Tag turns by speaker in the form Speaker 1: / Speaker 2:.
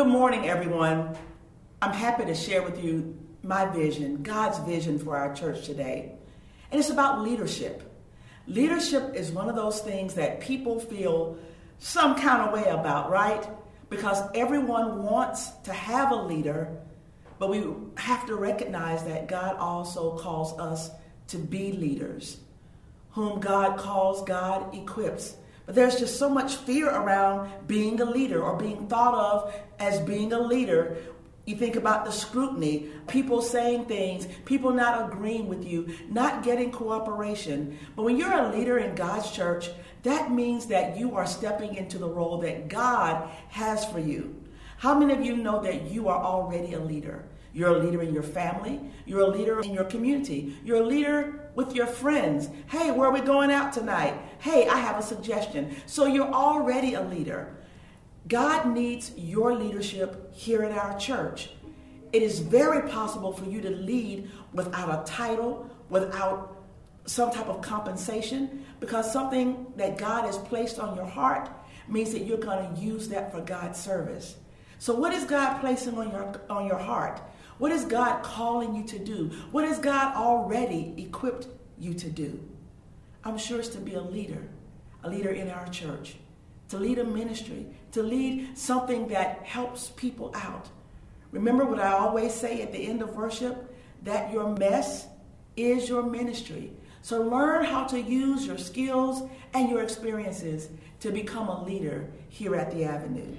Speaker 1: everyone. I'm happy to share with you my vision, God's vision for our church today. And it's about leadership. Leadership is one of those things that people feel some kind of way about, right? Because everyone wants to have a leader, but we have to recognize that God also calls us to be leaders. Whom God calls, God equips. But there's just so much fear around being a leader or being thought of as being a leader. You think about the scrutiny, people saying things, people not agreeing with you, not getting cooperation. But when you're a leader in God's church, that means that you are stepping into the role that God has for you. How many of you know that you are already a leader? You're a leader in your family. You're a leader in your community. You're a leader with your friends. Hey, where are we going out tonight? Hey, I have a suggestion. So you're already a leader. God needs your leadership here at our church. It is very possible for you to lead without a title, without some type of compensation, because something that God has placed on your heart means that you're going to use that for God's service. So what is God placing on your on your heart? What is God calling you to do? What has God already equipped you to do? I'm sure it's to be a leader, a leader in our church, to lead a ministry, to lead something that helps people out. Remember what I always say at the end of worship that your mess is your ministry. So learn how to use your skills and your experiences to become a leader here at the Avenue.